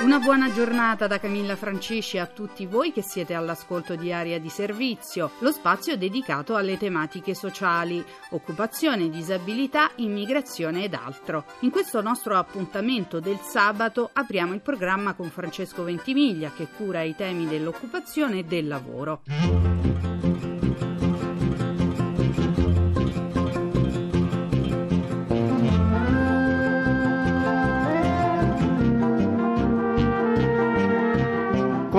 Una buona giornata da Camilla Francisci a tutti voi che siete all'ascolto di Area di Servizio, lo spazio dedicato alle tematiche sociali, occupazione, disabilità, immigrazione ed altro. In questo nostro appuntamento del sabato apriamo il programma con Francesco Ventimiglia che cura i temi dell'occupazione e del lavoro.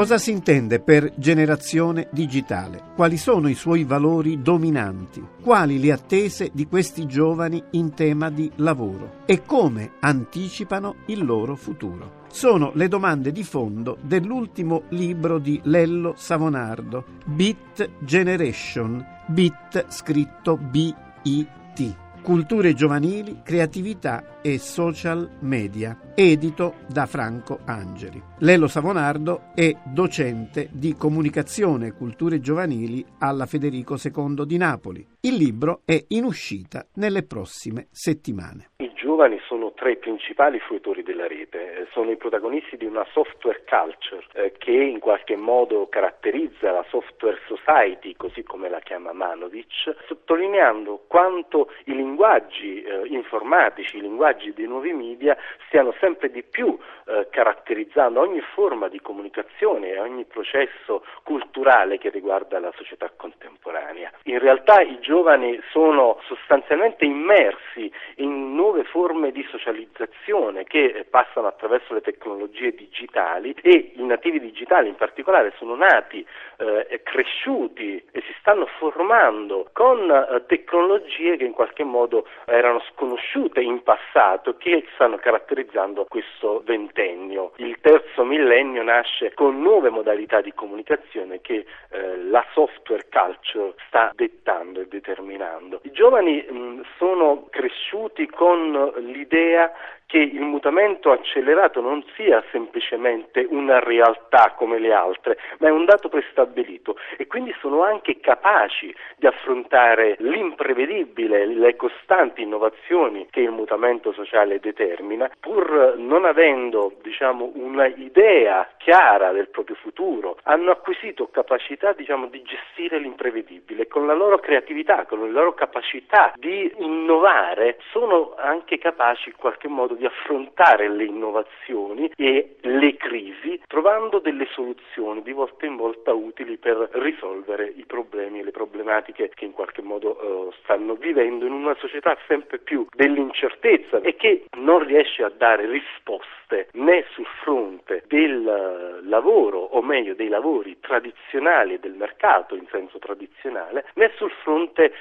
Cosa si intende per generazione digitale? Quali sono i suoi valori dominanti? Quali le attese di questi giovani in tema di lavoro? E come anticipano il loro futuro? Sono le domande di fondo dell'ultimo libro di Lello Savonardo, Bit Generation, Bit scritto B-I-T. Culture giovanili, creatività e social media, edito da Franco Angeli. Lelo Savonardo è docente di comunicazione e culture giovanili alla Federico II di Napoli. Il libro è in uscita nelle prossime settimane. I giovani sono tra i principali fruitori della rete, eh, sono i protagonisti di una software culture eh, che in qualche modo caratterizza la software society, così come la chiama Manovic, sottolineando quanto i linguaggi eh, informatici, i linguaggi dei nuovi media stiano sempre di più eh, caratterizzando ogni forma di comunicazione e ogni processo culturale che riguarda la società contemporanea. In realtà i giovani sono sostanzialmente immersi in nuove forme di socializzazione che passano attraverso le tecnologie digitali e i nativi digitali in particolare sono nati, eh, cresciuti e si stanno formando con eh, tecnologie che in qualche modo erano sconosciute in passato che stanno caratterizzando questo ventennio. Il terzo millennio nasce con nuove modalità di comunicazione che eh, la software culture sta dettando e determinando. I giovani mh, sono cresciuti con l'idea che il mutamento accelerato non sia semplicemente una realtà come le altre, ma è un dato prestabilito. E quindi sono anche capaci di affrontare l'imprevedibile, le costanti innovazioni che il mutamento sociale determina, pur non avendo diciamo, una idea chiara del proprio futuro, hanno acquisito capacità diciamo, di gestire l'imprevedibile. Con la loro creatività, con la loro capacità di innovare, sono anche capaci in qualche modo di affrontare le innovazioni e le crisi trovando delle soluzioni di volta in volta utili per risolvere i problemi e le problematiche che in qualche modo uh, stanno vivendo in una società sempre più dell'incertezza e che non riesce a dare risposte né sul fronte del lavoro o meglio dei lavori tradizionali del mercato in senso tradizionale né sul fronte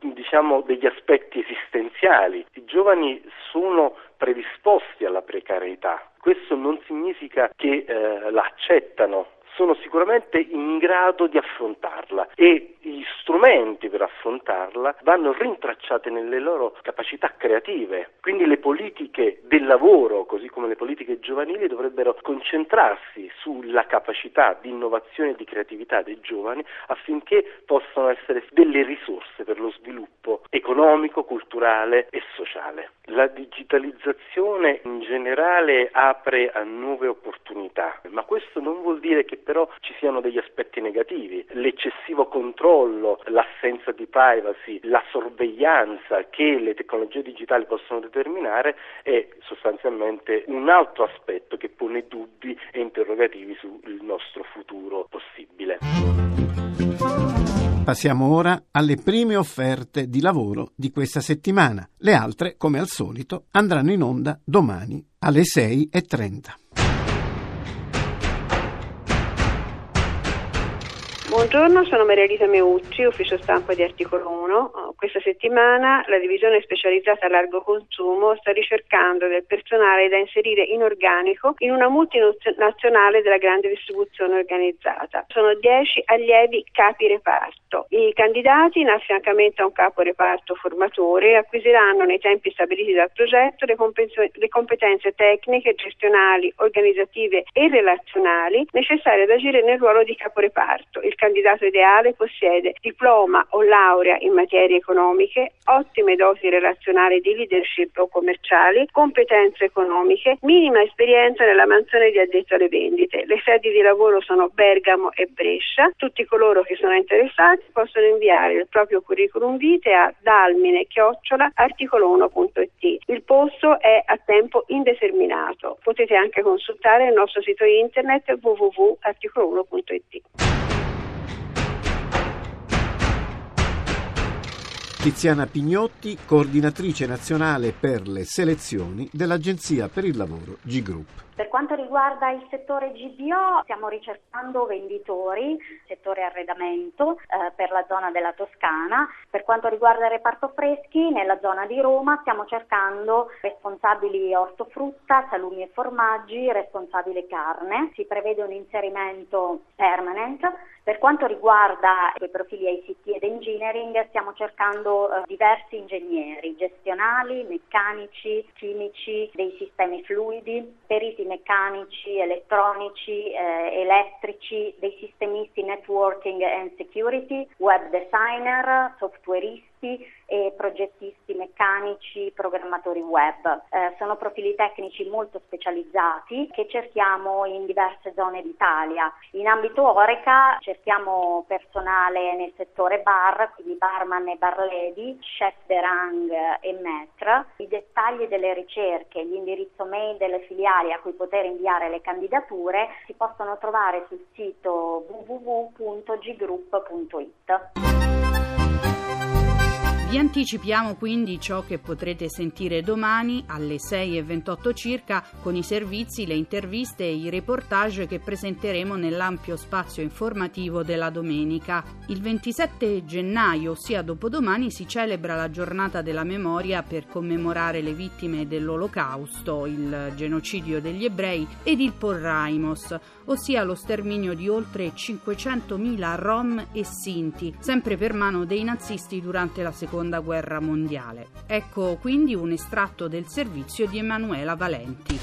diciamo degli aspetti esistenziali. I giovani sono predisposti alla precarietà. Questo non significa che eh, l'accettano sono sicuramente in grado di affrontarla e gli strumenti per affrontarla vanno rintracciati nelle loro capacità creative. Quindi le politiche del lavoro, così come le politiche giovanili, dovrebbero concentrarsi sulla capacità di innovazione e di creatività dei giovani affinché possano essere delle risorse per lo sviluppo economico, culturale e sociale. La digitalizzazione in generale apre a nuove opportunità, ma questo non vuol dire che però ci siano degli aspetti negativi, l'eccessivo controllo, l'assenza di privacy, la sorveglianza che le tecnologie digitali possono determinare è sostanzialmente un altro aspetto che pone dubbi e interrogativi sul nostro futuro possibile. Passiamo ora alle prime offerte di lavoro di questa settimana. Le altre, come al solito, andranno in onda domani alle 6.30. Buongiorno, sono Maria Rita Meucci, ufficio stampa di Articolo 1. Questa settimana la divisione specializzata a largo consumo sta ricercando del personale da inserire in organico in una multinazionale della grande distribuzione organizzata. Sono 10 allievi capi reparto. I candidati, in affiancamento a un capo reparto formatore, acquisiranno nei tempi stabiliti dal progetto le, competenze, le competenze tecniche, gestionali, organizzative e relazionali necessarie ad agire nel ruolo di capo reparto. Il candidato ideale possiede diploma o laurea in materie economiche, ottime doti relazionali di leadership o commerciali, competenze economiche, minima esperienza nella mansione di addetto alle vendite. Le sedi di lavoro sono Bergamo e Brescia. Tutti coloro che sono interessati possono inviare il proprio curriculum vitae a dalmine-articolo1.it. Il posto è a tempo indeterminato. Potete anche consultare il nostro sito internet www.articolo1.it. Tiziana Pignotti, coordinatrice nazionale per le selezioni dell'Agenzia per il Lavoro G Group. Per quanto riguarda il settore GBO stiamo ricercando venditori, settore arredamento eh, per la zona della Toscana. Per quanto riguarda il reparto freschi nella zona di Roma stiamo cercando responsabili ortofrutta, salumi e formaggi, responsabile carne. Si prevede un inserimento permanent. Per quanto riguarda i profili ICT ed engineering stiamo cercando eh, diversi ingegneri gestionali, meccanici, chimici, dei sistemi fluidi, periti meccanici, elettronici, eh, elettrici, dei sistemisti networking and security, web designer, softwareisti e progettisti meccanici, programmatori web. Eh, sono profili tecnici molto specializzati che cerchiamo in diverse zone d'Italia. In ambito Oreca cerchiamo personale nel settore bar, quindi barman e bar lady, chef de rang e maître. I dettagli delle ricerche, l'indirizzo mail delle filiali a cui poter inviare le candidature si possono trovare sul sito www.group.it. Vi anticipiamo quindi ciò che potrete sentire domani alle 6.28 circa con i servizi, le interviste e i reportage che presenteremo nell'ampio spazio informativo della domenica. Il 27 gennaio, ossia dopodomani, si celebra la giornata della memoria per commemorare le vittime dell'Olocausto, il genocidio degli ebrei ed il Porraimos, ossia lo sterminio di oltre 500.000 rom e sinti, sempre per mano dei nazisti durante la seconda seconda guerra mondiale. Ecco quindi un estratto del servizio di Emanuela Valenti.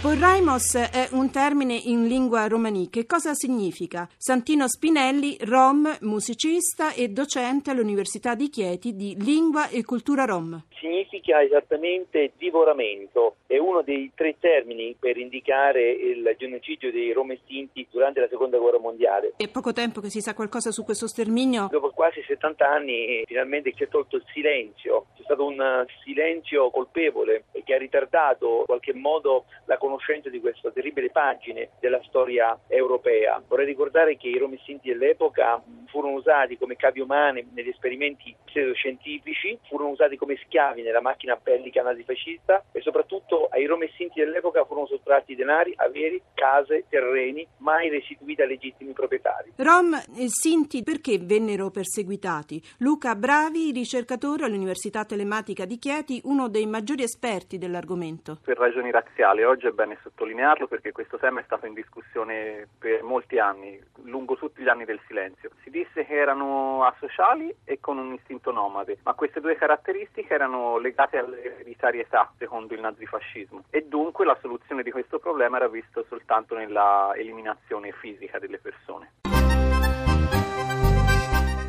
Porraimos è un termine in lingua romani. Che cosa significa? Santino Spinelli, rom, musicista e docente all'Università di Chieti di Lingua e Cultura Rom. Significa esattamente divoramento, è uno dei tre termini per indicare il genocidio dei rom estinti durante la seconda guerra mondiale. È poco tempo che si sa qualcosa su questo sterminio? Dopo quasi 70 anni finalmente si è tolto il silenzio, c'è stato un silenzio colpevole che ha ritardato in qualche modo la conoscenza di queste terribili pagine della storia europea. Vorrei ricordare che i rom estinti dell'epoca furono usati come cavi umani negli esperimenti pseudoscientifici, furono usati come schiavi nella macchina bellica nazifascista e soprattutto ai rom estinti dell'epoca furono sottratti denari, averi, case, terreni, mai restituiti ai legittimi proprietari. Rom e Sinti perché vennero perseguitati? Luca Bravi, ricercatore all'Università Telematica di Chieti, uno dei maggiori esperti dell'argomento. Per ragioni razziali, oggi è bene sottolinearlo perché questo tema è stato in discussione per molti anni, lungo tutti gli anni del silenzio. Si disse che erano asociali e con un istinto nomade, ma queste due caratteristiche erano legate all'ereditarietà secondo il nazifascismo e dunque la soluzione di questo problema era vista soltanto nella eliminazione fisica delle persone.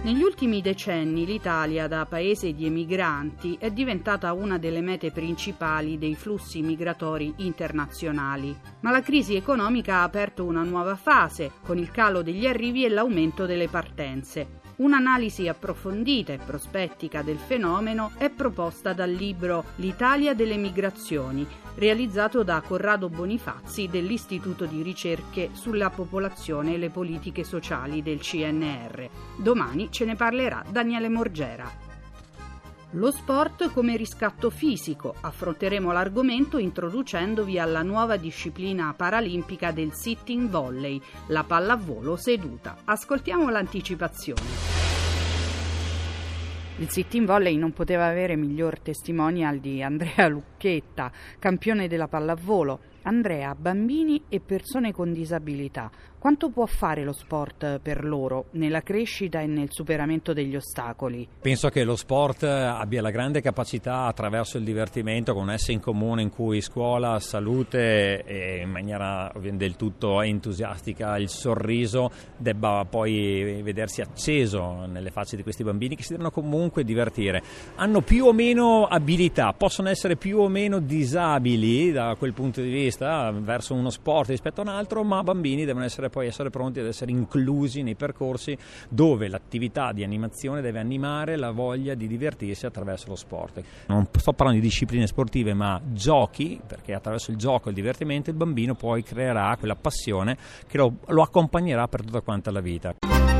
Negli ultimi decenni l'Italia, da paese di emigranti, è diventata una delle mete principali dei flussi migratori internazionali. Ma la crisi economica ha aperto una nuova fase, con il calo degli arrivi e l'aumento delle partenze. Un'analisi approfondita e prospettica del fenomeno è proposta dal libro L'Italia delle migrazioni, realizzato da Corrado Bonifazzi dell'Istituto di ricerche sulla popolazione e le politiche sociali del CNR. Domani ce ne parlerà Daniele Morgera. Lo sport come riscatto fisico. Affronteremo l'argomento introducendovi alla nuova disciplina paralimpica del sitting volley, la pallavolo seduta. Ascoltiamo l'anticipazione. Il sitting volley non poteva avere miglior testimonial di Andrea Lucchetta, campione della pallavolo. Andrea, bambini e persone con disabilità, quanto può fare lo sport per loro nella crescita e nel superamento degli ostacoli? Penso che lo sport abbia la grande capacità attraverso il divertimento con esse in comune in cui scuola, salute e in maniera del tutto entusiastica il sorriso debba poi vedersi acceso nelle facce di questi bambini che si devono comunque divertire. Hanno più o meno abilità, possono essere più o meno disabili da quel punto di vista verso uno sport rispetto a un altro, ma bambini devono essere poi essere pronti ad essere inclusi nei percorsi dove l'attività di animazione deve animare la voglia di divertirsi attraverso lo sport. Non sto parlando di discipline sportive, ma giochi, perché attraverso il gioco e il divertimento il bambino poi creerà quella passione che lo, lo accompagnerà per tutta quanta la vita.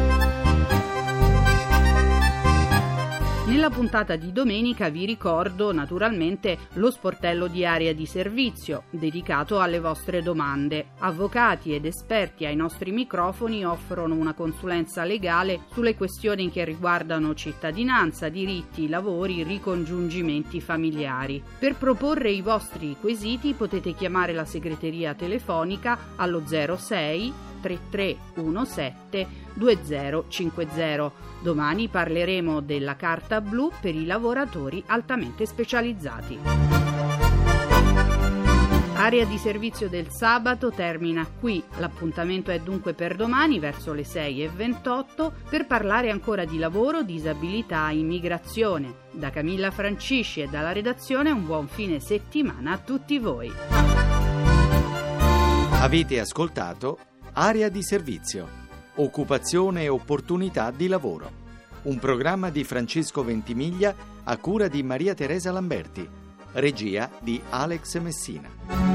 Nella puntata di domenica vi ricordo naturalmente lo sportello di area di servizio dedicato alle vostre domande. Avvocati ed esperti ai nostri microfoni offrono una consulenza legale sulle questioni che riguardano cittadinanza, diritti, lavori, ricongiungimenti familiari. Per proporre i vostri quesiti potete chiamare la segreteria telefonica allo 06 3317 2050. Domani parleremo della carta blu per i lavoratori altamente specializzati. Area di servizio del sabato termina qui. L'appuntamento è dunque per domani verso le 6.28 per parlare ancora di lavoro, disabilità, immigrazione. Da Camilla Francisci e dalla redazione un buon fine settimana a tutti voi. Avete ascoltato Area di servizio. Occupazione e opportunità di lavoro. Un programma di Francesco Ventimiglia a cura di Maria Teresa Lamberti. Regia di Alex Messina.